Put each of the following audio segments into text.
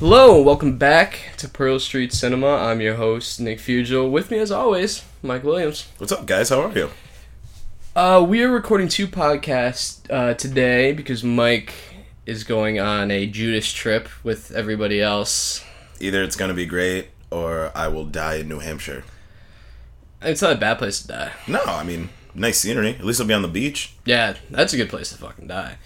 Hello, and welcome back to Pearl Street Cinema. I'm your host, Nick Fugel. With me, as always, Mike Williams. What's up, guys? How are you? Uh, we are recording two podcasts uh, today because Mike is going on a Judas trip with everybody else. Either it's gonna be great or I will die in New Hampshire. It's not a bad place to die. No, I mean, nice scenery. At least I'll be on the beach. Yeah, that's a good place to fucking die.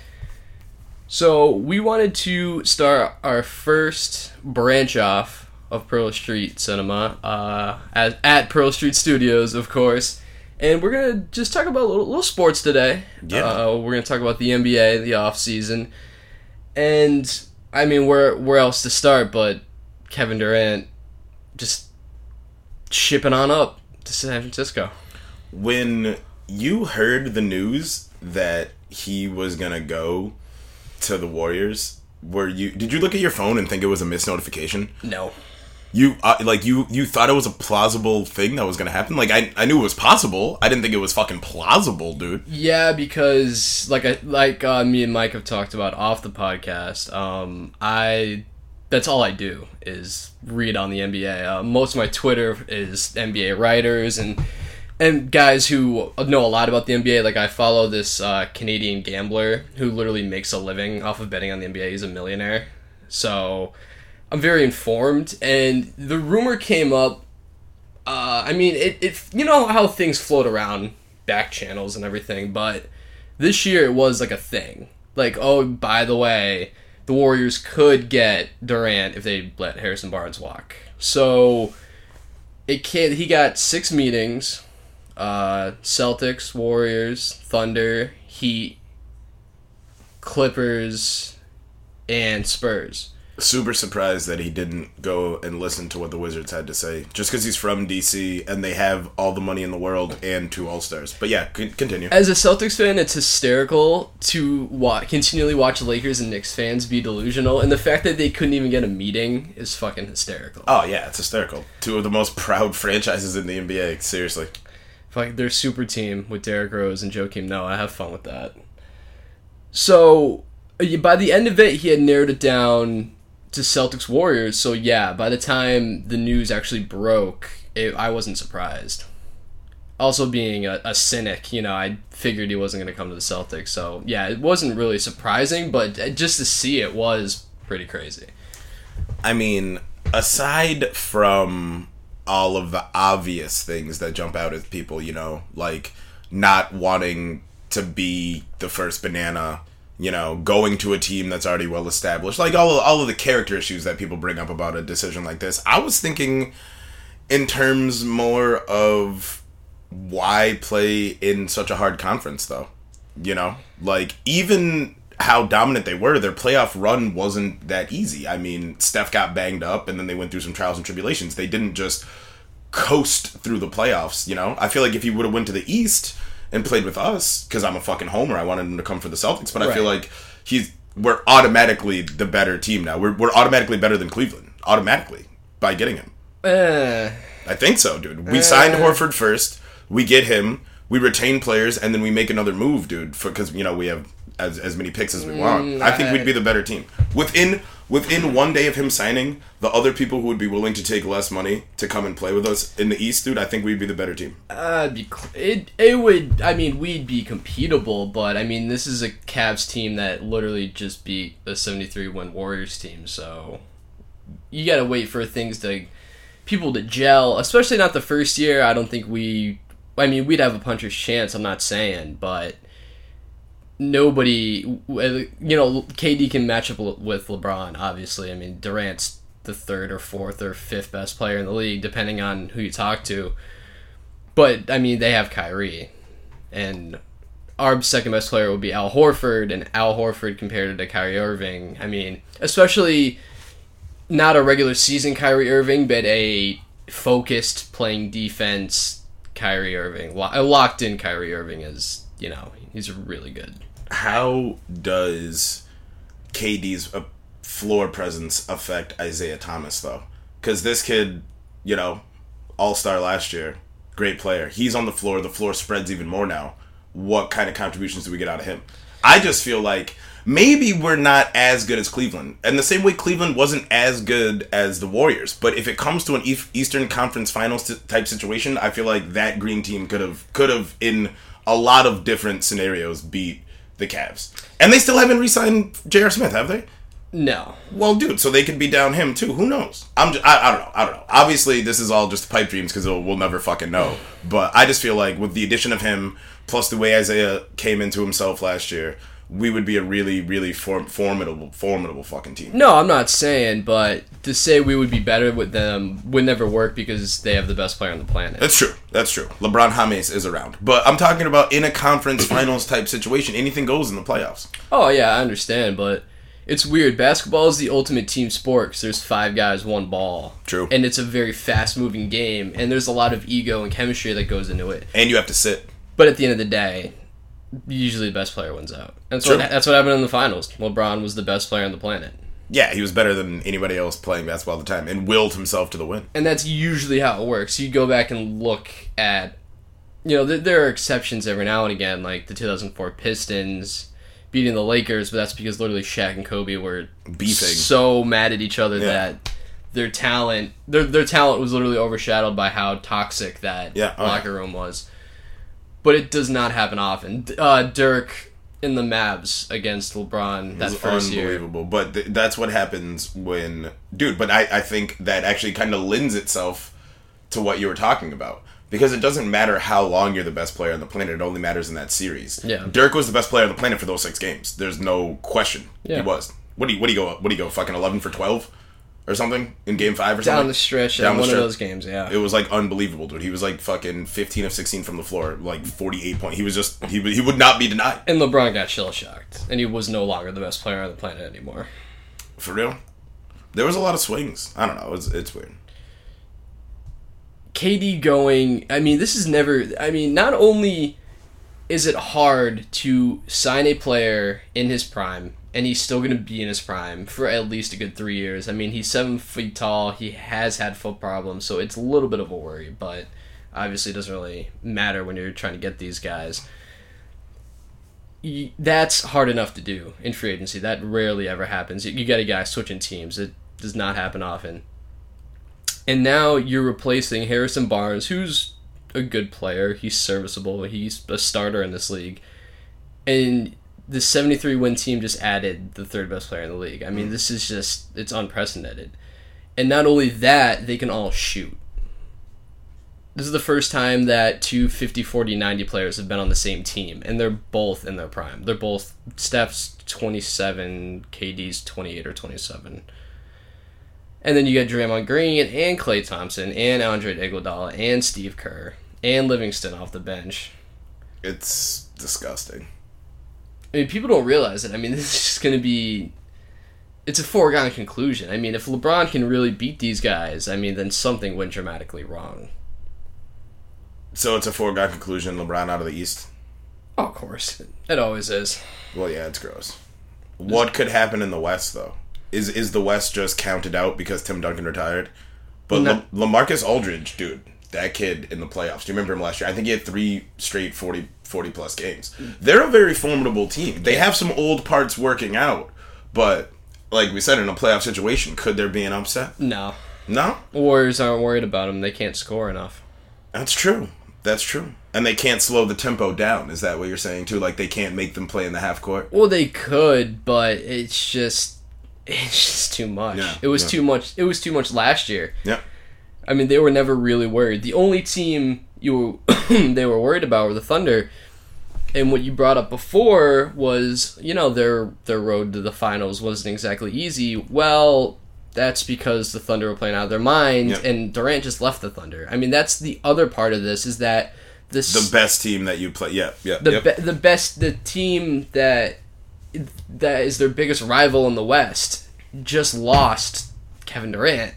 So we wanted to start our first branch off of Pearl Street Cinema uh, at, at Pearl Street Studios, of course. And we're gonna just talk about a little, little sports today. Yeah. Uh, we're gonna talk about the NBA, the off season, and I mean, where where else to start? But Kevin Durant just shipping on up to San Francisco. When you heard the news that he was gonna go to the Warriors, were you did you look at your phone and think it was a missed notification? No, You uh, like you you thought it was a plausible thing that was gonna happen? Like I I knew it was possible. I didn't think it was fucking plausible, dude. Yeah, because like I like uh, me and Mike have talked about off the podcast. Um, I that's all I do is read on the NBA. Uh, most of my Twitter is NBA writers and and guys who know a lot about the NBA. Like I follow this uh, Canadian gambler who literally makes a living off of betting on the NBA. He's a millionaire, so I'm very informed. And the rumor came up. Uh, I mean, it, it you know how things float around back channels and everything, but this year it was like a thing. Like, oh, by the way, the Warriors could get Durant if they let Harrison Barnes walk. So it can he got six meetings. Uh, Celtics, Warriors, Thunder, Heat, Clippers, and Spurs. super surprised that he didn't go and listen to what the Wizards had to say. Just because he's from DC and they have all the money in the world and two All Stars. But yeah, con- continue. As a Celtics fan, it's hysterical to wa- continually watch Lakers and Knicks fans be delusional, and the fact that they couldn't even get a meeting is fucking hysterical. Oh yeah, it's hysterical. Two of the most proud franchises in the NBA. Seriously. Fuck, their super team with Derrick Rose and Joakim Noah. Have fun with that. So, uh, by the end of it, he had narrowed it down to Celtics Warriors. So yeah, by the time the news actually broke, it, I wasn't surprised. Also, being a, a cynic, you know, I figured he wasn't going to come to the Celtics. So yeah, it wasn't really surprising, but uh, just to see it was pretty crazy. I mean, aside from all of the obvious things that jump out at people, you know, like not wanting to be the first banana, you know, going to a team that's already well established, like all all of the character issues that people bring up about a decision like this. I was thinking in terms more of why play in such a hard conference though. You know, like even how dominant they were, their playoff run wasn't that easy. I mean, Steph got banged up and then they went through some trials and tribulations. They didn't just coast through the playoffs, you know? I feel like if he would have went to the East and played with us cuz I'm a fucking homer, I wanted him to come for the Celtics, but I feel like he's we're automatically the better team now. We're we're automatically better than Cleveland. Automatically by getting him. Eh, I think so, dude. We signed Horford first. We get him. We retain players, and then we make another move, dude. Because you know we have as as many picks as we want. I think we'd be the better team. Within within one day of him signing, the other people who would be willing to take less money to come and play with us in the East, dude, I think we'd be the better team. Uh, it it would. I mean, we'd be competable, but I mean, this is a Cavs team that literally just beat a seventy-three win Warriors team. So you gotta wait for things to people to gel. Especially not the first year. I don't think we. I mean, we'd have a puncher's chance. I'm not saying, but nobody. You know, KD can match up with LeBron. Obviously, I mean Durant's the third or fourth or fifth best player in the league, depending on who you talk to. But I mean, they have Kyrie, and our second best player would be Al Horford, and Al Horford compared to Kyrie Irving. I mean, especially not a regular season Kyrie Irving, but a focused playing defense Kyrie Irving, locked in Kyrie Irving is you know he's really good. How does KD's uh, floor presence affect Isaiah Thomas though? Because this kid, you know, All Star last year, great player. He's on the floor. The floor spreads even more now. What kind of contributions do we get out of him? I just feel like maybe we're not as good as Cleveland. And the same way Cleveland wasn't as good as the Warriors. But if it comes to an Eastern Conference Finals type situation, I feel like that green team could have could have in a lot of different scenarios beat the Cavs. And they still haven't re-signed J.R. Smith, have they? No. Well, dude, so they could be down him too. Who knows? I'm just, I, I don't know. I don't know. Obviously, this is all just pipe dreams because we'll never fucking know. But I just feel like with the addition of him, plus the way Isaiah came into himself last year, we would be a really, really form- formidable, formidable fucking team. No, I'm not saying, but to say we would be better with them would never work because they have the best player on the planet. That's true. That's true. LeBron James is around, but I'm talking about in a conference finals type situation. Anything goes in the playoffs. Oh yeah, I understand, but it's weird. Basketball is the ultimate team sport because there's five guys, one ball. True. And it's a very fast-moving game, and there's a lot of ego and chemistry that goes into it. And you have to sit. But at the end of the day, usually the best player wins out. That's True. what that's what happened in the finals. LeBron was the best player on the planet, Yeah, he was better than anybody else playing basketball at the time, and willed himself to the win. and that's usually how it works. You go back and look at, you know, there, there are exceptions every now and again, like the 2004 Pistons beating the Lakers, but that's because literally Shaq and Kobe were Beefing. so mad at each other Yeah. that their talent their their talent was literally overshadowed by how toxic that Yeah, oh, locker room was. But it does not happen often. Uh, Dirk in the Mavs against LeBron that first year. unbelievable. But th- that's what happens when, dude. But I, I think that actually kind of lends itself to what you were talking about because it doesn't matter how long you're the best player on the planet. It only matters in that series. Yeah. Dirk was the best player on the planet for those six games. There's no question. Yeah. He was. What do you what do you go? What do you go? Fucking eleven for twelve or something in game five or something? Down something. the stretch Down in the one stretch. of those games, yeah. It was like unbelievable, dude. He was like fucking fifteen of sixteen from the floor, like forty eight point. He was just he he would not be denied and LeBron got shell shocked, and he was no longer the best player on the planet anymore. for real. There was a lot of swings. I don't know. It's it's weird. KD going, I mean, this is never, I mean, not only is it hard to sign a player in his prime, and he's still going to be in his prime for at least a good three years. I mean, he's seven feet tall, he has had foot problems, so it's a little bit of a worry, but obviously it doesn't really matter when you're trying to get these guys. That's hard enough to do in free agency. That rarely ever happens. You- get a guy switching teams. It does not happen often. And now you're replacing Harrison Barnes, who's a good player. He's serviceable. He's a starter in this league. And the 73 win team just added the third best player in the league. I mean, mm. this is just, it's unprecedented. And not only that, they can all shoot. This is the first time that two 50, 40, 90 players have been on the same team, and they're both in their prime. They're both Steph's 27, KD's 28 or 27. And then you got Draymond Green and Klay Thompson and Andre Iguodala and Steve Kerr and Livingston off the bench. It's disgusting. I mean, people don't realize it. I mean, this is just going to be. It's a foregone conclusion. I mean, if LeBron can really beat these guys, I mean, then something went dramatically wrong. So it's a foregone conclusion. LeBron out of the East. Oh, of course. It always is. Well, yeah, it's gross. What could happen in the West though? Is is the West just counted out because Tim Duncan retired? But No. La- Lamarcus Aldridge, dude, that kid in the playoffs. Do you remember him last year? I think he had three straight 40, 40 plus games. They're a very formidable team. They have some old parts working out, but like we said, in a playoff situation, could there be an upset? No. No, Warriors aren't worried about them. They can't score enough. that's true. That's true. And they can't slow the tempo down. Is that what you're saying too? Like they can't make them play in the half court. Well, they could, but it's just. It's just too much. Yeah, it was yeah. too much. It was too much last year. Yeah. I mean, they were never really worried. The only team you were they were worried about were the Thunder. And what you brought up before was, you know, their their road to the finals wasn't exactly easy. Well, that's because the Thunder were playing out of their mind, Yep. and Durant just left the Thunder. I mean, that's the other part of this is that this The best team that you play. Yeah, yeah. the yep. be- the best the team that that is their biggest rival in the West just lost Kevin Durant.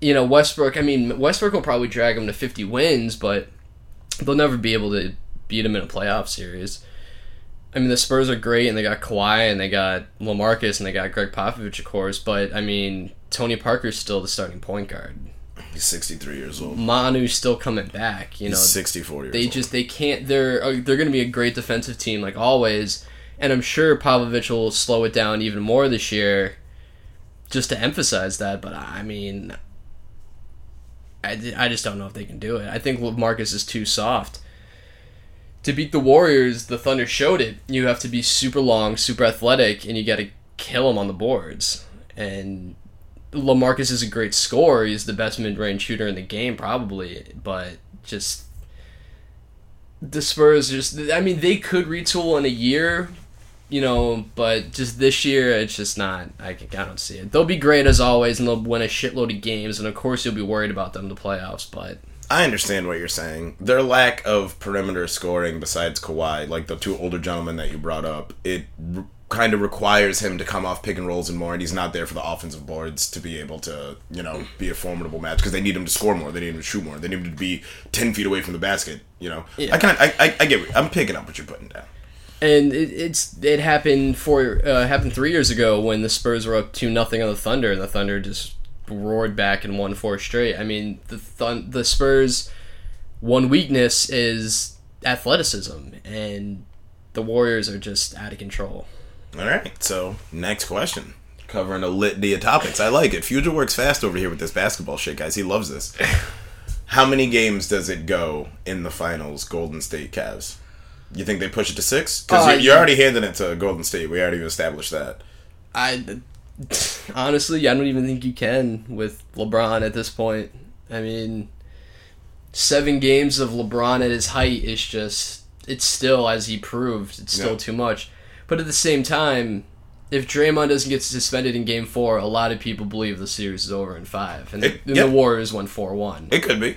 You know Westbrook. I mean Westbrook will probably drag them to fifty wins, but they'll never be able to beat them in a playoff series. I mean the Spurs are great, and they got Kawhi, and they got LaMarcus, and they got Gregg Popovich, of course. But I mean Tony Parker's still the starting point guard. He's 63 years old. Manu's still coming back. You know He's 64 years they old. just they can't they're uh, they're going to be a great defensive team like always and I'm sure Popovich will slow it down even more this year, just to emphasize that. But I mean, I, I just don't know if they can do it. I think Marcus is too soft. To beat the Warriors, the Thunder showed it. You have to be super long, super athletic, and you got to kill them on the boards. And Lamarcus is a great scorer. He's the best mid-range shooter in the game, probably. But just the Spurs, just I mean, they could retool in a year, you know, but just this year, it's just not. I, can, I don't see it. They'll be great as always, and they'll win a shitload of games, and of course, you'll be worried about them in the playoffs. But I understand what you're saying. Their lack of perimeter scoring, besides Kawhi, like the two older gentlemen that you brought up, it r- kind of requires him to come off pick and rolls and more, and he's not there for the offensive boards to be able to, you know, be a formidable match because they need him to score more, they need him to shoot more, they need him to be ten feet away from the basket. You know, Yeah. I kind, I, I, I get, I'm picking up what you're putting down. And it, it's it happened for uh, happened three years ago when the Spurs were up two nothing on the Thunder, and the Thunder just roared back and won four straight. I mean, the Thun- the Spurs one weakness is athleticism, and the Warriors are just out of control. All right, so next question. Covering a litany of topics. I like it. Future works fast over here with this basketball shit, guys. He loves this. How many games does it go in the finals, Golden State Cavs? You think they push it to six? Because Uh, you're, you're already handing it to Golden State. We already established that. I honestly, I don't even think you can with LeBron at this point. I mean, seven games of LeBron at his height is just it's still as he proved, it's still Yeah. too much. But at the same time, if Draymond doesn't get suspended in Game Four, a lot of people believe the series is over in five, and, It- and yep. the Warriors won four one. It could be.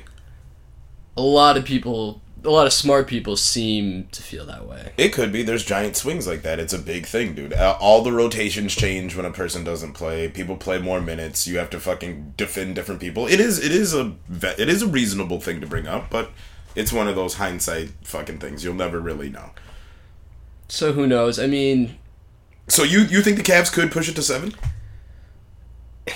A lot of people, a lot of smart people seem to feel that way. It could be. There's giant swings like that. It's a big thing, dude. All the rotations change when a person doesn't play. People play more minutes. You have to fucking defend different people. It is. It is a. It is a reasonable thing to bring up, but it's one of those hindsight fucking things. You'll never really know. So who knows? I mean, So you you think the Cavs could push it to seven?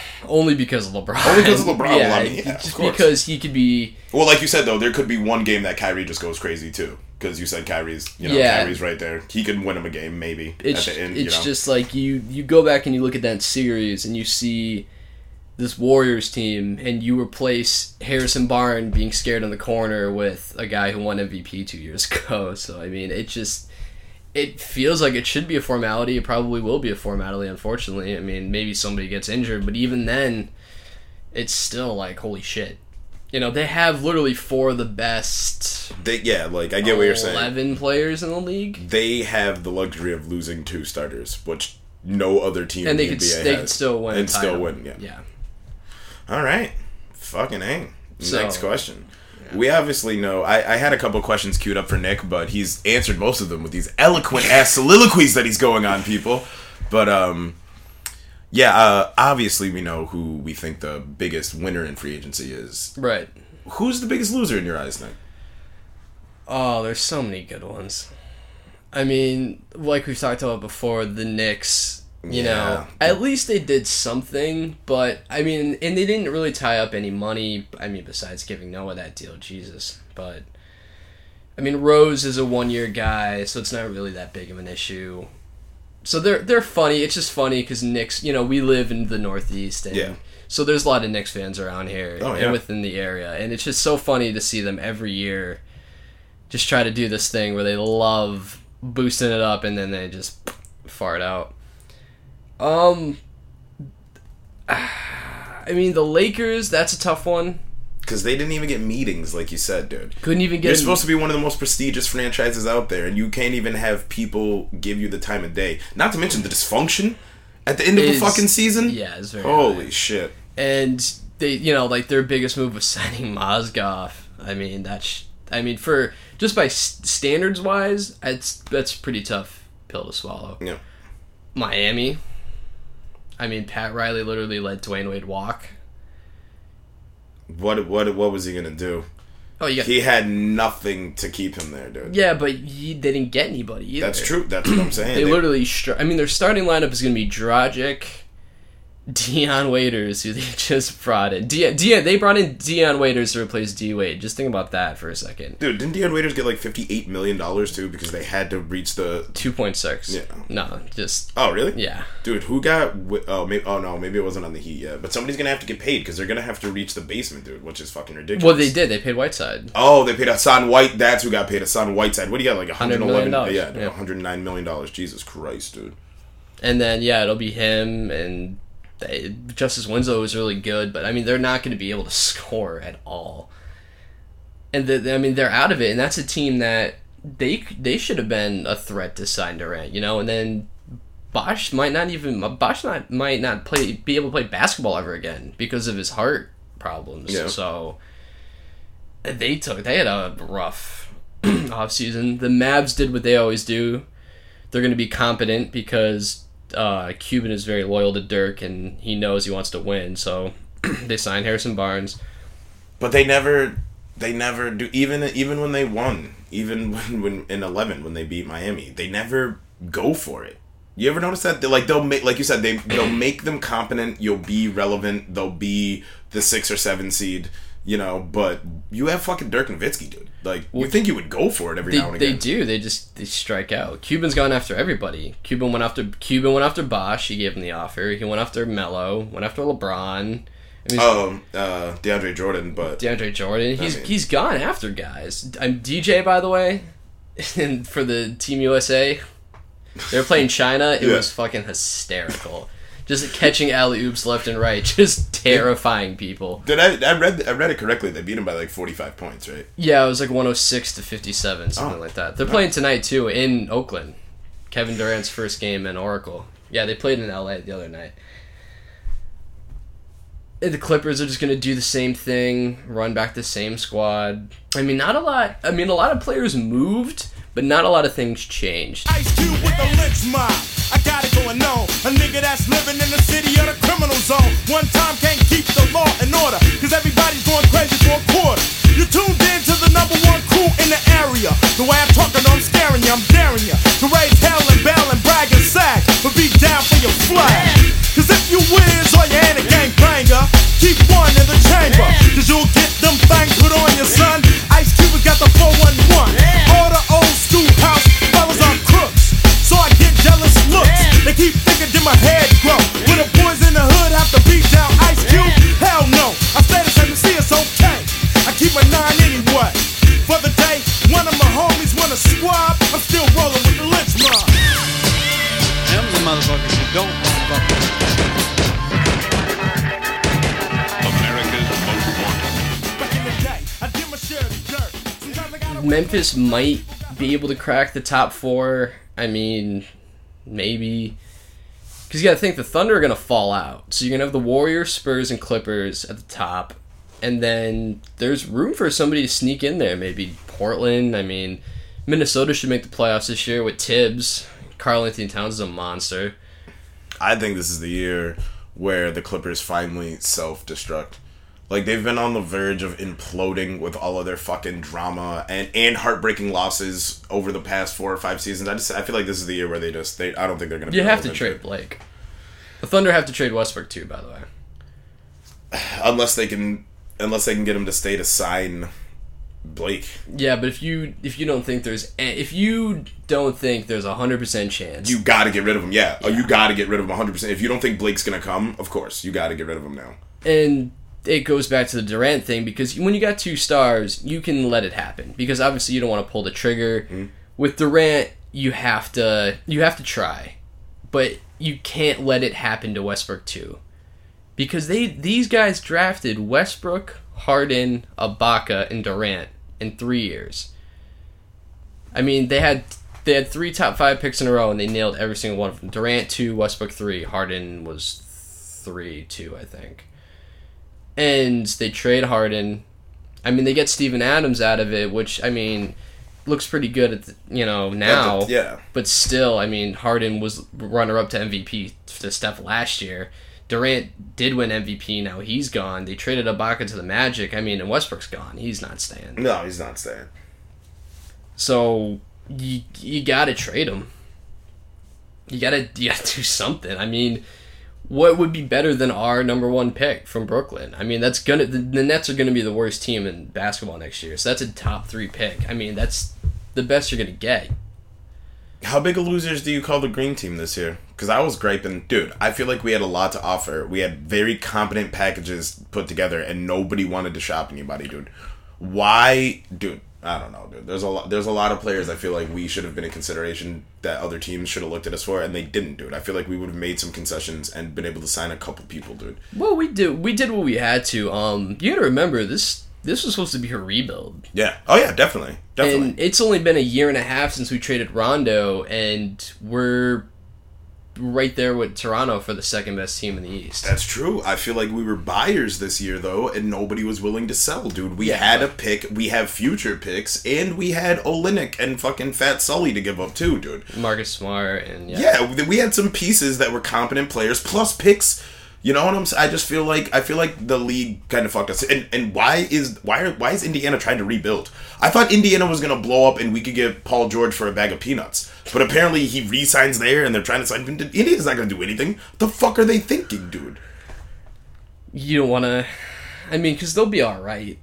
only because of LeBron. Only because of LeBron, yeah, I mean, yeah, just because he could be. Well, like you said though, there could be one game that Kyrie just goes crazy too. Because you said Kyrie's, you know, Yeah. Kyrie's right there. He could win him a game maybe It's at the end. it's you know, just like you you go back and you look at that series and you see this Warriors team and you replace Harrison Barnes being scared in the corner with a guy who won MVP two years ago. So I mean, it just it feels like it should be a formality. It probably will be a formality. Unfortunately, I mean, maybe somebody gets injured, but even then, it's still like holy shit. You know, they have literally four of the best they, yeah, like I get what you're saying. eleven players in the league, they have the luxury of losing two starters, which no other team and they in the could NBA they could still win and still win. Yeah. Yeah. All right, fucking a. So- Next We obviously know. I, I had a couple questions queued up for Nick, but he's answered most of them with these eloquent ass soliloquies that he's going on, people. But um, yeah. Uh, obviously, we know who we think the biggest winner in free agency is. Right. Who's the biggest loser in your eyes, Nick? Oh, there's so many good ones. I mean, like we've talked about before, the Knicks. You Yeah. know, at least they did something, but I mean, and they didn't really tie up any money. I mean, besides giving Noah that deal, Jesus. But I mean, Rose is a one-year guy, so it's not really that big of an issue. So they're they're funny. It's just funny because Knicks. You know, we live in the Northeast, and Yeah. so there's a lot of Knicks fans around here Oh, yeah. and within the area, and it's just so funny to see them every year just try to do this thing where they love boosting it up and then they just fart out. Um, I mean the Lakers. That's a tough one. Because they didn't even get meetings, like you said, dude. Couldn't even get. You're supposed to be one of the most prestigious franchises out there, and you can't even have people give you the time of day. Not to mention the dysfunction at the end of Is- the fucking season. Yeah, it's very. Holy shit. and they, you know, like their biggest move was signing Mozgov. I mean that's. I mean for just by standards wise, it's that's a pretty tough pill to swallow. Yeah. Miami. I mean, Pat Riley literally let Dwyane Wade walk. What what what was he gonna do? Oh, got He had nothing to keep him there, dude. Yeah, but he, didn't get anybody either. That's true. That's what I'm saying. They They- literally, str- I mean, their starting lineup is going to be Dragic, Dion Waiters, who they just brought in. Dion, Dion, they brought in Dion Waiters to replace D Wade. Just think about that for a second. Dude, didn't Dion Waiters get like fifty-eight million dollars too because they had to reach the? Two point six. Yeah. No, just Oh, really? yeah. Dude, who got? Oh, maybe. Oh no, maybe it wasn't on the Heat yet. But somebody's gonna have to get paid because they're gonna have to reach the basement, dude, which is fucking ridiculous. Well, they did. They paid Whiteside. Oh, they paid Hassan White. That's who got paid. Hassan Whiteside. What do you got? Like one hundred million eleven. Yeah, yeah. one hundred nine million dollars. Jesus Christ, dude. And then yeah, it'll be him and they, Justice Winslow is really good, but I mean they're not going to be able to score at all. And the, I mean they're out of it, and that's a team that they they should have been a threat to sign Durant, you know. And then Bosh might not even Bosh not might not play be able to play basketball ever again because of his heart problems. Yeah. So they took they had a rough off season. The Mavs did what they always do. They're going to be competent because uh, Cuban is very loyal to Dirk and he knows he wants to win. So they signed Harrison Barnes. But they never, they never do. Even even when they won, even when, when in eleven when they beat Miami, they never go for it. You ever notice that? They, like they'll make, like you said, they they'll make them competent. You'll be relevant. They'll be the six or seven seed. You know, but you have fucking Dirk Nowitzki, dude. Like you think you would go for it every They, now and again? they do. They just they strike out. Cuban's gone after everybody. Cuban went after Cuban went after Bosh. He gave him the offer. He went after Melo. Went after LeBron. I mean, Um, uh, DeAndre Jordan, but DeAndre Jordan. He's mean- he's gone after guys. I'm DJ by the way, and for the Team USA, they were playing China. It Yeah. was fucking hysterical. Just catching alley oops left and right, just terrifying people. did I? I read I read it correctly. They beat him by like forty five points, right? Yeah, it was like 106 to 57, something Oh. like that. They're playing tonight too in Oakland. Kevin Durant's first game in Oracle. Yeah, they played in LA the other night. The Clippers are just going to do the same thing, run back the same squad. I mean, not a lot. I mean, a lot of players moved, but not a lot of things changed. Ice Cube with the lynch mob. I got it going on. A nigga that's living in the city of the criminal zone. One time can't keep the law in order. Cause everybody's going crazy for a quarter. You tuned in to the number one crew in the area. The way I'm talking, I'm scaring you, I'm daring you. To raise hell and bail and brag and. But be down for your flag. Memphis might be able to crack the top four. I mean, maybe. Because you got to think the Thunder are going to fall out. So you're going to have the Warriors, Spurs, and Clippers at the top. And then there's room for somebody to sneak in there. Maybe Portland. I mean, Minnesota should make the playoffs this year with Thibs. Carl Anthony Towns is a monster. I think this is the year where the Clippers finally self destruct. Like they've been on the verge of imploding with all of their fucking drama and, and heartbreaking losses over the past four or five seasons. I just I feel like this is the year where they just they I don't think they're gonna. Be You have to trade Blake. The Thunder have to trade Westbrook too, by the way. unless they can unless they can get him to stay to sign Blake. Yeah, but if you if you don't think there's a- if you don't think there's a hundred percent chance You got to get rid of him. Yeah, oh, you got to get rid of him 100. percent If you don't think Blake's gonna come, of course you got to get rid of him now. and it goes back to the Durant thing because when you got two stars, you can let it happen because obviously you don't want to pull the trigger. Mm-hmm. With Durant, you have to you have to try, but you can't let it happen to Westbrook too, because they these guys drafted Westbrook, Harden, Ibaka, and Durant in three years. I mean, they had they had three top five picks in a row and they nailed every single one of them. Durant two, Westbrook three, Harden was three two, I think and they trade Harden. I mean, they get Steven Adams out of it, which I mean looks pretty good at the, you know now. The- yeah. But still, I mean, Harden was runner up to MVP to Steph last year. Durant did win MVP. Now he's gone. They traded Ibaka to the Magic. I mean, and Westbrook's gone. He's not staying. No, he's not staying. So you you gotta trade him. You gotta you gotta do something. I mean, what would be better than our number one pick from Brooklyn? I mean, that's gonna the, the Nets are gonna be the worst team in basketball next year, so that's a top three pick. I mean, that's the best you're gonna get. How big of losers do you call the green team this year? Because I was griping, dude. I feel like we had a lot to offer. We had very competent packages put together, and nobody wanted to shop anybody, dude. Why, dude? I don't know, dude. There's a lot. There's a lot of players I feel like we should have been in consideration that other teams should have looked at us for, and they didn't, dude. I feel like we would have made some concessions and been able to sign a couple people, dude. Well, we did we did what we had to. Um, you gotta remember this. This was supposed to be a rebuild, Yeah. Oh yeah, definitely, definitely. and it's only been a year and a half since we traded Rondo, and we're right there with Toronto for the second best team in the East. That's true. I feel like we were buyers this year though, and nobody was willing to sell, dude. We Yeah. had a pick, we have future picks, and we had Olynyk and fucking Fat Sully to give up too, dude. Marcus Smart and yeah. Yeah, we had some pieces that were competent players plus picks. You know what I'm saying? I just feel like I feel like the league kind of fucked us. And and why is why are, why is Indiana trying to rebuild? I thought Indiana was gonna blow up and we could get Paul George for a bag of peanuts. But apparently he re-signs there and they're trying to sign. Indiana's not gonna do anything. The fuck are they thinking, dude? you don't want to. I mean, because they'll be all right.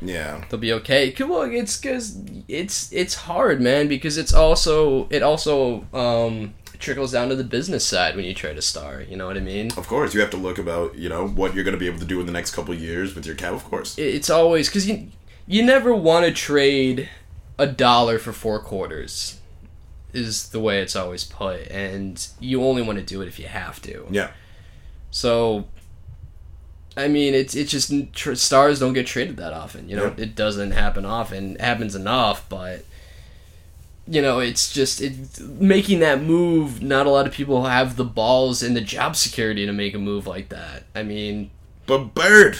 Yeah. They'll be okay. 'Cause, Well, it's because it's it's hard, man. Because it's also it also um, trickles down to the business side when you trade a star. You know what I mean? Of course, you have to look about you know what you're going to be able to do in the next couple of years with your cap. Of course, It's always because you you never want to trade a dollar for four quarters. Is the way it's always put, and you only want to do it if you have to. yeah, So, I mean, it's it's just tr- stars don't get traded that often. You know, Yeah. it doesn't happen often. It happens enough, but you know, it's just it making that move. Not a lot of people have the balls and the job security to make a move like that. I mean, but Bird,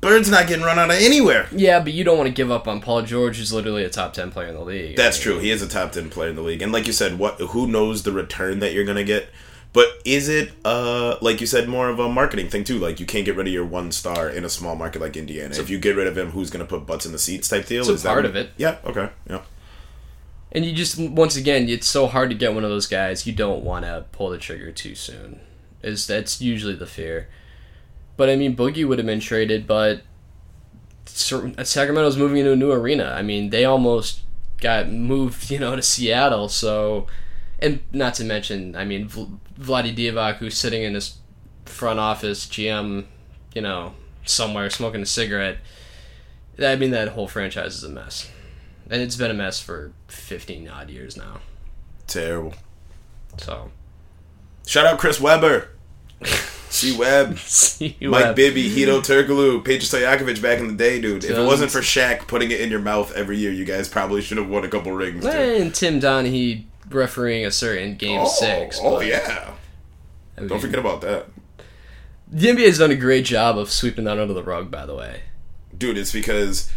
Bird's not getting run out of anywhere. yeah, but you don't want to give up on Paul George, who's literally a top ten player in the league. That's I mean, true. He is a top ten player in the league, and like you said, what who knows the return that you're going to get. But is it, uh, like you said, more of a marketing thing too? Like you can't get rid of your one star in a small market like Indiana. if you get rid of him, who's going to put butts in the seats type deal? It's a is that part what- of it. Yeah. Okay. Yeah. And you just once again, it's so hard to get one of those guys. You don't want to pull the trigger too soon. Is that's usually the fear. But I mean, Boogie would have been traded, but Sacramento's moving into a new arena. I mean, they almost got moved, you know, to Seattle. So, and not to mention, I mean, Vl- Vlade Divac, who's sitting in his front office, GM, you know, somewhere smoking a cigarette. I mean, that whole franchise is a mess and it's been a mess for 15 odd years now. Terrible. So, Shout out Chris Webber. C Web. Mike Bibby, Hedo Turkoglu, Peja Stojakovic back in the day, dude. If it wasn't for Shaq putting it in your mouth every year, you guys probably should have won a couple rings, dude. and Tim Donaghy refereeing a certain game oh, six. oh yeah. I mean, Don't forget about that. the NBA's done a great job of sweeping that under the rug. By the way, Dude, it's because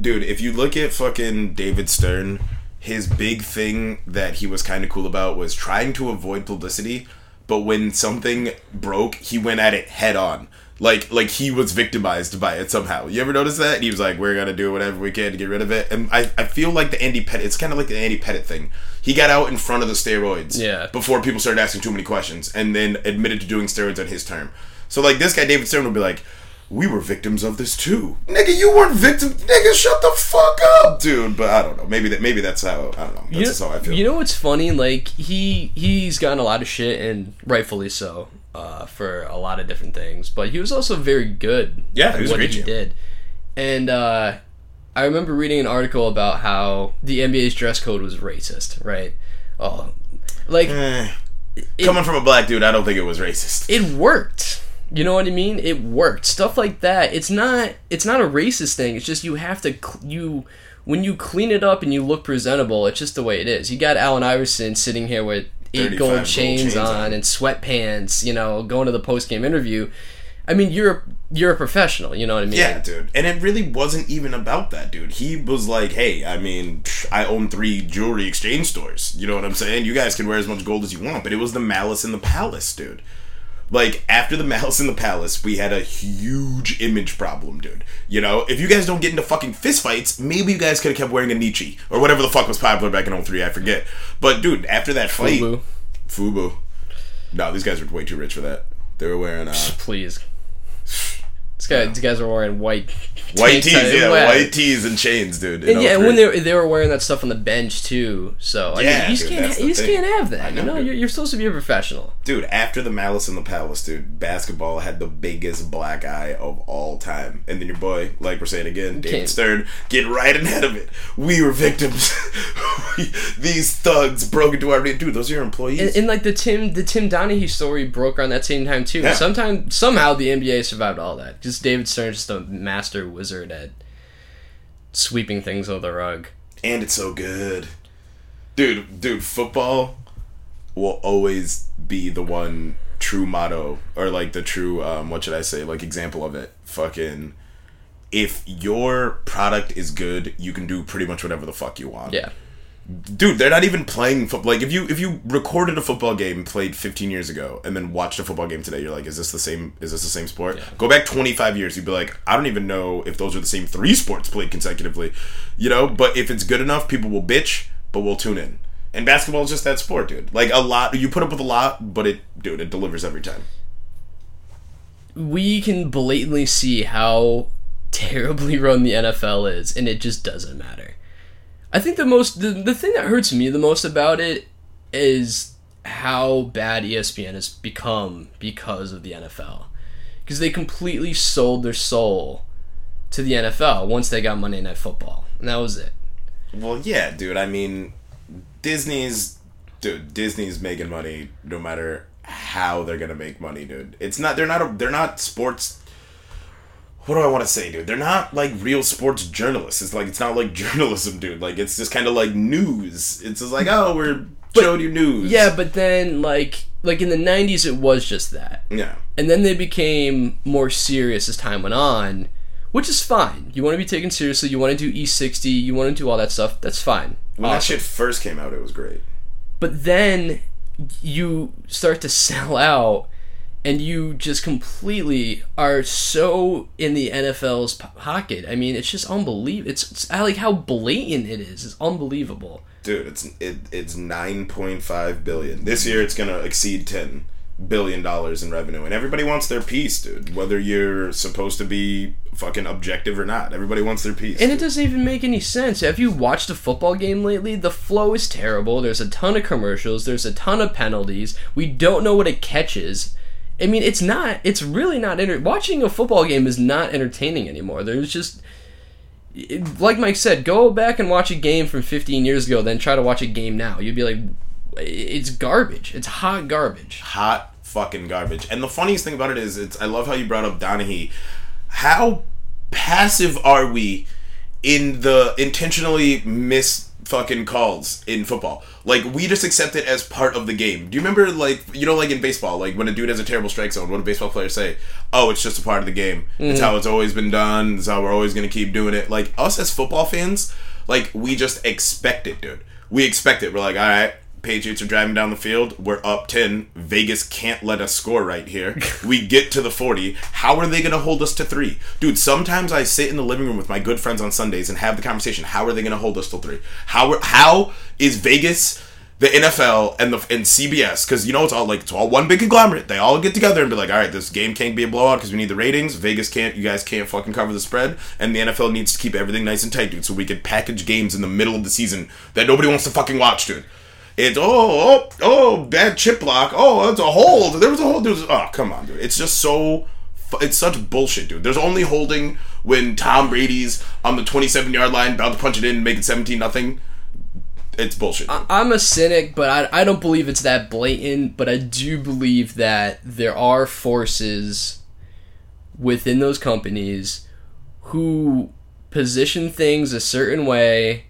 dude, if you look at fucking David Stern, his big thing that he was kind of cool about was trying to avoid publicity, but when something broke, he went at it head on. Like like he was victimized by it somehow. You ever notice that? And he was like, "We're gonna do whatever we can to get rid of it." And I, I feel like the Andy Pettitte. It's kind of like the Andy Pettitte thing. He got out in front of the steroids, Yeah. before people started asking too many questions, and then admitted to doing steroids on his term. So like this guy David Stern would be like, "We were victims of this too, nigga. You weren't victim, nigga. Shut the fuck up, dude." But I don't know. Maybe that maybe that's how I don't know. That's you just know, how I feel. you know what's funny? Like he he's gotten a lot of shit, and rightfully so, uh, for a lot of different things. But he was also very good. Yeah, at he was a what great he GM. did. And uh, I remember reading an article about how the NBA's dress code was racist. Right? Oh, like Eh. Coming from a black dude, I don't think it was racist. it worked. You know what I mean? It worked. Stuff like that. It's not. It's not a racist thing. It's just you have to. You when you clean it up and you look presentable. It's just the way it is. You got Allen Iverson sitting here with eight 35 gold gold chains, chains on, on. and sweatpants. You know, going to the post game interview. I mean, you're you're a professional. You know what I mean? Yeah, dude. And it really wasn't even about that, dude. He was like, hey, I mean, I own three jewelry exchange stores. You know what I'm saying? You guys can wear as much gold as you want. But it was the malice in the palace, dude. Like, after the malice in the palace, we had a huge image problem, dude. You know, if you guys don't get into fucking fistfights, maybe you guys could have kept wearing a Nietzsche. Or whatever the fuck was popular back in 03, I forget. But, dude, after that fight. Fubu. Fubu. No, these guys are way too rich for that. They were wearing uh, Please. This guy, these guys are wearing white white tees, yeah, Wow. white tees and chains, dude. And yeah, and when they were, they were wearing that stuff on the bench too. So I Yeah, mean, you just dude, can't you just thing. can't have that. I know, you know? You're, you're supposed to be a professional. Dude, after the Malice in the Palace, dude, basketball had the biggest black eye of all time. And then your boy, like we're saying again, David Can't- Stern, get right ahead of it. We were victims. These thugs broke into our dude. Those are your employees. And, and like the Tim the Tim Donaghy story broke around that same time too. Yeah. Sometime somehow the NBA survived all that. Just David Stern's just a master wizard at sweeping things under the rug. and it's so good. Dude, dude, football will always be the one true motto or like the true um what should I say, like example of it. Fucking if your product is good, you can do pretty much whatever the fuck you want. Yeah. Dude, they're not even playing football. Like if you if you recorded a football game played 15 years ago and then watched a football game today, you're like, is this the same? Is this the same sport? Go back 25 years, you'd be like, I don't even know if those are the same three sports played consecutively. You know, but if it's good enough, people will bitch, but we'll tune in. And basketball is just that sport, dude. Like a lot, you put up with a lot, but it, dude, it delivers every time. We can blatantly see how terribly run the NFL is, and it just doesn't matter. I think the most the, the thing that hurts me the most about it is how bad ESPN has become because of the NFL. Because they completely sold their soul to the NFL once they got Monday Night Football. And that was it. Well, yeah, dude. I mean, Disney's dude. Disney's making money no matter how they're gonna make money, dude. It's not. They're not. A, they're not sports. What do I want to say, dude? They're not like real sports journalists. It's like it's not like journalism, dude. Like it's just kind of like news. It's just like oh, we're showing you news. Yeah, but then like like in the 90s it was just that. yeah. And then they became more serious as time went on, which is fine. You want to be taken seriously, you want to do E60, you want to do all that stuff. That's fine. When that shit first came out, it was great. But then you start to sell out and you just completely are so in the NFL's pocket. I mean, it's just unbelievable. It's, it's I like how blatant it is. It's unbelievable. Dude, it's it, it's nine point five billion this year. It's gonna exceed ten billion dollars in revenue, and everybody wants their piece, dude. Whether you're supposed to be fucking objective or not, everybody wants their piece. And it doesn't even make any sense. Have you watched a football game lately? The flow is terrible. There's a ton of commercials. There's a ton of penalties. We don't know what a catch is. I mean, it's not. It's really not. Enter- Watching a football game is not entertaining anymore. There's just, it- like Mike said, go back and watch a game from 15 years ago, then try to watch a game now. You'd be like, it's garbage. It's hot garbage. hot fucking garbage. And the funniest thing about it is, it's I love how you brought up Donaghy. How passive are we in the intentionally miss fucking calls in football? Like we just accept it as part of the game. Do you remember like you know like in baseball, like when a dude has a terrible strike zone, what do baseball players say? Oh, it's just a part of the game. It's how mm-hmm. it's always been done. It's how we're always gonna keep doing it. Like us as football fans, like we just expect it, dude. We expect it. We're like, all right, Patriots are driving down the field. We're up 10. Vegas can't let us score right here. We get to the 40. How are they going to hold us to three? Dude, sometimes I sit in the living room with my good friends on Sundays and have the conversation. How are they going to hold us till three? How, are- how is Vegas, the NFL, and the and CBS, because you know it's all like, it's all one big conglomerate. They all get together and be like, all right, this game can't be a blowout because we need the ratings. Vegas can't, you guys can't fucking cover the spread. And the NFL needs to keep everything nice and tight, dude, so we can package games in the middle of the season that nobody wants to fucking watch, dude. It's oh oh oh bad chop block. Oh, that's a hold. There was a hold. Was, oh, come on, dude. It's just so. It's such bullshit, dude. There's only holding when Tom Brady's on the 27 yard line, about to punch it in, and make it 17 nothing. It's bullshit. dude. I'm a cynic, but I, I don't believe it's that blatant. But I do believe that there are forces within those companies who position things a certain way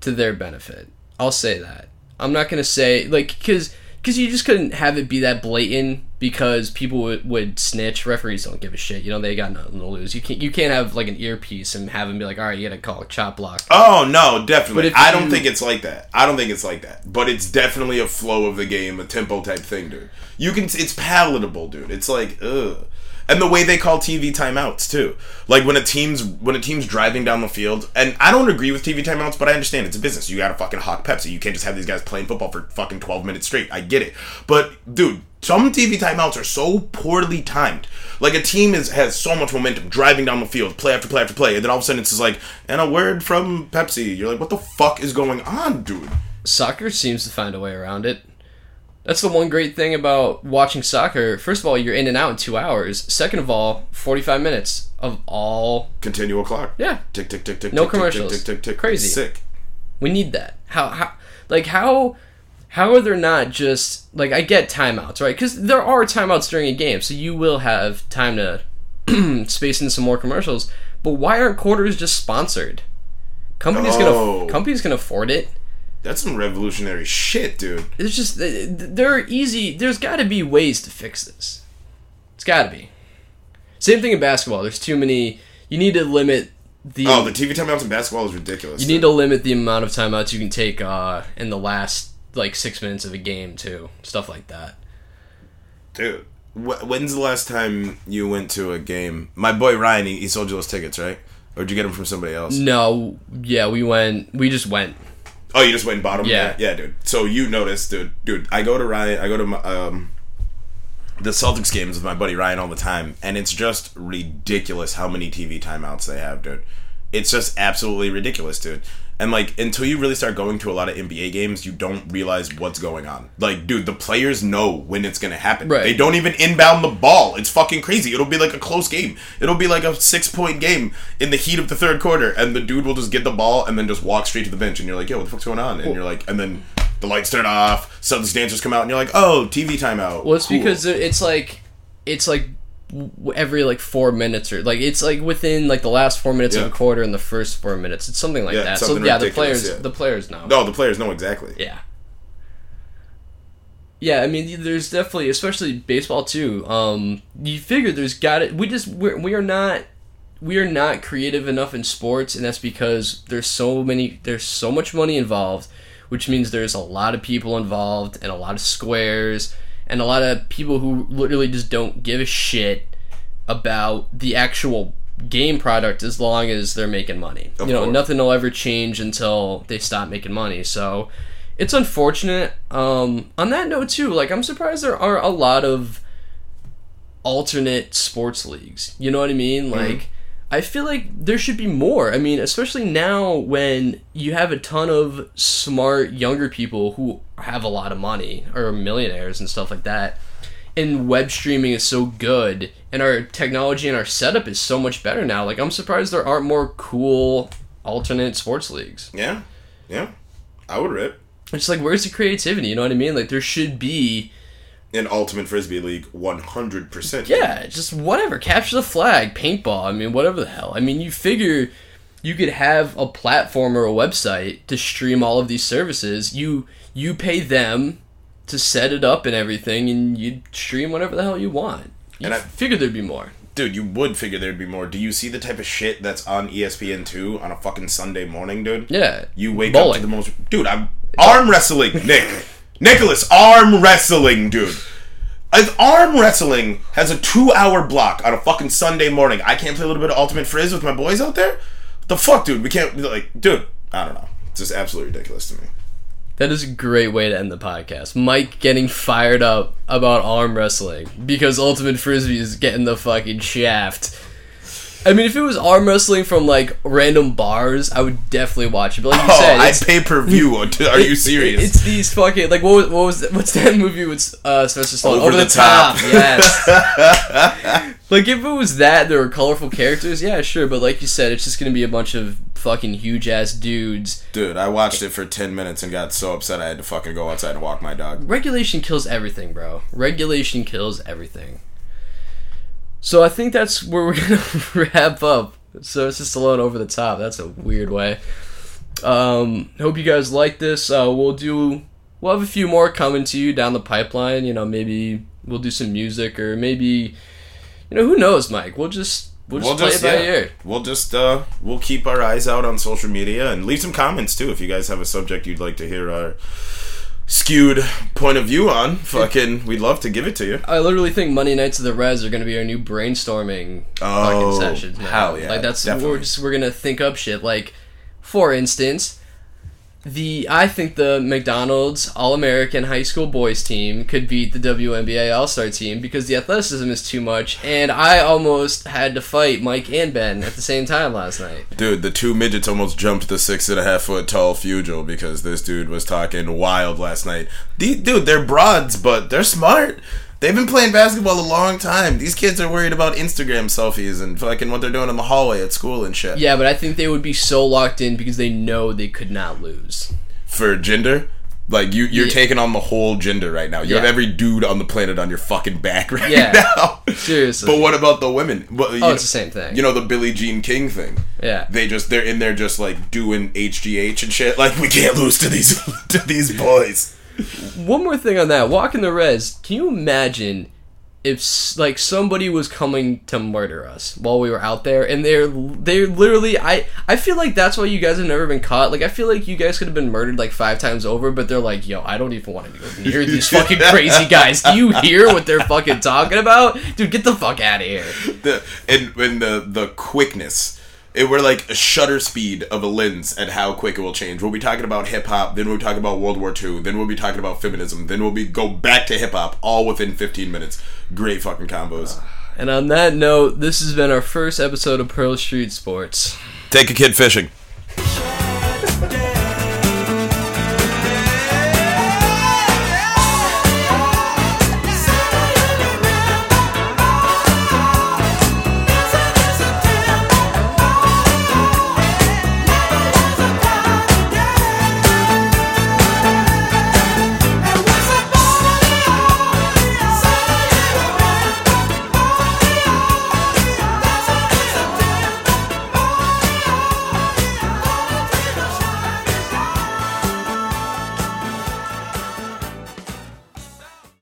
to their benefit. I'll say that. I'm not gonna say like because because you just couldn't have it be that blatant because people would, would snitch. Referees don't give a shit. You know they got nothing to lose. You can't you can't have like an earpiece and have them be like, all right, you gotta call a chop block. Oh no, definitely. I don't you- think it's like that. I don't think it's like that. But it's definitely a flow of the game, a tempo type thing, dude. You can. It's palatable, dude. It's like ugh. And the way they call TV timeouts too. Like when a team's when a team's driving down the field, and I don't agree with TV timeouts, but I understand it's a business. You got to fucking hawk Pepsi. You can't just have these guys playing football for fucking twelve minutes straight. I get it, but dude, some TV timeouts are so poorly timed. Like a team is has so much momentum driving down the field, play after play after play, and then all of a sudden it's just like, and a word from Pepsi. You're like, what the fuck is going on, dude? Soccer seems to find a way around it. That's the one great thing about watching soccer. First of all, you're in and out in two hours. Second of all, 45 minutes of all. Continual clock. Yeah. Tick tick tick tick. No tick, commercials. Tick tick tick. tick. Crazy. Sick. We need that. How, how, like, how, how are there not just, like, I get timeouts, right? Because there are timeouts during a game, so you will have time to space in some more commercials. But why aren't quarters just sponsored? Companies Oh. gonna companies can afford it. That's some revolutionary shit, dude. It's just th- th- there are easy. There's got to be ways to fix this. It's got to be. Same thing in basketball. There's too many. You need to limit the. Oh, the TV timeouts in basketball is ridiculous. you dude. need to limit the amount of timeouts you can take uh, in the last like six minutes of a game too. Stuff like that. Dude, wh- when's the last time you went to a game? My boy Ryan, he, he sold you those tickets, right? Or did you get them from somebody else? No, yeah, we went. We just went. Oh, you just went and bought them? Yeah. yeah, dude. So you noticed, dude. Dude, I go to Ryan. I go to my, um the Celtics games with my buddy Ryan all the time, and it's just ridiculous how many TV timeouts they have, dude. It's just absolutely ridiculous, dude. And like until you really start going to a lot of NBA games, you don't realize what's going on. Like, dude, the players know when it's gonna happen. Right. They don't even inbound the ball. It's fucking crazy. It'll be like a close game. It'll be like a six point game in the heat of the third quarter, and the dude will just get the ball and then just walk straight to the bench, and you're like, yo, what the fuck's going on? And you're like, and then the lights turn off, Celtics dancers come out, and you're like, oh, TV timeout. Well, it's Cool. because it's like it's like every like four minutes or like it's like within like the last four minutes of a quarter and the first four minutes. It's something like Yeah, that. So yeah, the players yeah. the players know. no, the players know exactly. Yeah. Yeah, I mean, there's definitely, especially baseball too. Um, you figure there's got it. We just we're, we are not we are not creative enough in sports, and that's because there's so many there's so much money involved, which means there's a lot of people involved and a lot of squares and a lot of people who literally just don't give a shit about the actual game product as long as they're making money. Of you know, course. nothing will ever change until they stop making money. So it's unfortunate. Um, on that note, too, like I'm surprised there are a lot of alternate sports leagues. You know what I mean? Like I feel like there should be more. I mean, especially now when you have a ton of smart younger people who have a lot of money or millionaires and stuff like that. And web streaming is so good, and our technology and our setup is so much better now. Like, I'm surprised there aren't more cool alternate sports leagues. Yeah, yeah. I would rip It's like, where's the creativity? You know what I mean? Like, there should be, an ultimate frisbee league, one hundred percent. yeah, just whatever. Capture the flag, paintball. I mean, whatever the hell. I mean, you figure you could have a platform or a website to stream all of these services. You you pay them to set it up and everything, and you stream whatever the hell you want. You And I- figure there'd be more. dude. You would figure there'd be more. Do you see the type of shit that's on E ESPN two on a fucking Sunday morning, dude? Yeah, You wake up Bowling. to the most, dude. I'm arm wrestling, Nick, Nicholas. Arm wrestling, dude. If arm wrestling has a two-hour block on a fucking Sunday morning, I can't play a little bit of Ultimate Frizz with my boys out there. The fuck, dude? We can't like, dude. I don't know. It's just absolutely ridiculous to me. That is a great way to end the podcast. Mike getting fired up about arm wrestling because Ultimate Frisbee is getting the fucking shaft. I mean, if it was arm wrestling from like random bars, I would definitely watch it. But like you Oh, said, I pay per view. Are you it- serious? It's these fucking like what was, what was that, what's that movie with uh, Sylvester Stallone? Over the Top. yes. like if it was that, there were colorful characters. Yeah, sure. But like you said, it's just gonna be a bunch of fucking huge ass dudes. Dude, I watched it for 10 minutes and got so upset I had to fucking go outside and walk my dog. Regulation kills everything, bro. Regulation kills everything. So I think that's where we're gonna wrap up. Sylvester Stallone over the top. That's a weird way. Um, hope you guys like this. Uh, we'll do. We'll have a few more coming to you down the pipeline. You know, maybe we'll do some music or maybe, you know, who knows, Mike? We'll just we'll just, We'll play just, it by yeah, ear. we'll just, uh, we'll keep our eyes out on social media and leave some comments too if you guys have a subject you'd like to hear our skewed point of view on. Fucking, we'd love to give it to you. I literally think Monday nights of the Res are going to be our new brainstorming Oh, fucking sessions. Man. hell yeah, Like that's definitely. we're just we're gonna think up shit. Like, for instance, the I think the McDonald's All American High School Boys team could beat the WNBA All Star team because the athleticism is too much, and I almost had to fight Mike and Ben at the same time last night. Dude, the two midgets almost jumped the six and a half foot tall Fugel because this dude was talking wild last night. Dude, they're broads, but they're smart. They've been playing basketball a long time. These kids are worried about Instagram selfies and fucking what they're doing in the hallway at school and shit. Yeah, but I think they would be so locked in because they know they could not lose. For gender, like you, you're Yeah. taking on the whole gender right now. You have every dude on the planet on your fucking back right Yeah. now. Seriously. But what about the women? Well, Oh, know- it's the same thing. You know the Billie Jean King thing. Yeah. They just they're in there just like doing HGH and shit. Like we can't lose to these to these boys. One more thing on that. Walking the res. Can you imagine if like somebody was coming to murder us while we were out there, and they're they're literally. I I feel like that's why you guys have never been caught. Like I feel like you guys could have been murdered like five times over, but they're like, yo, I don't even want to go near these fucking crazy guys. Do you hear what they're fucking talking about, dude? Get the fuck out of here. The and and the the quickness. It we're like a shutter speed of a lens and how quick it will change. We'll be talking about hip hop, then we'll be talking about World War II, then we'll be talking about feminism, then we'll be go back to hip hop all within 15 minutes. Great fucking combos. And on that note, this has been our first episode of Pearl Street Sports. Take a kid fishing.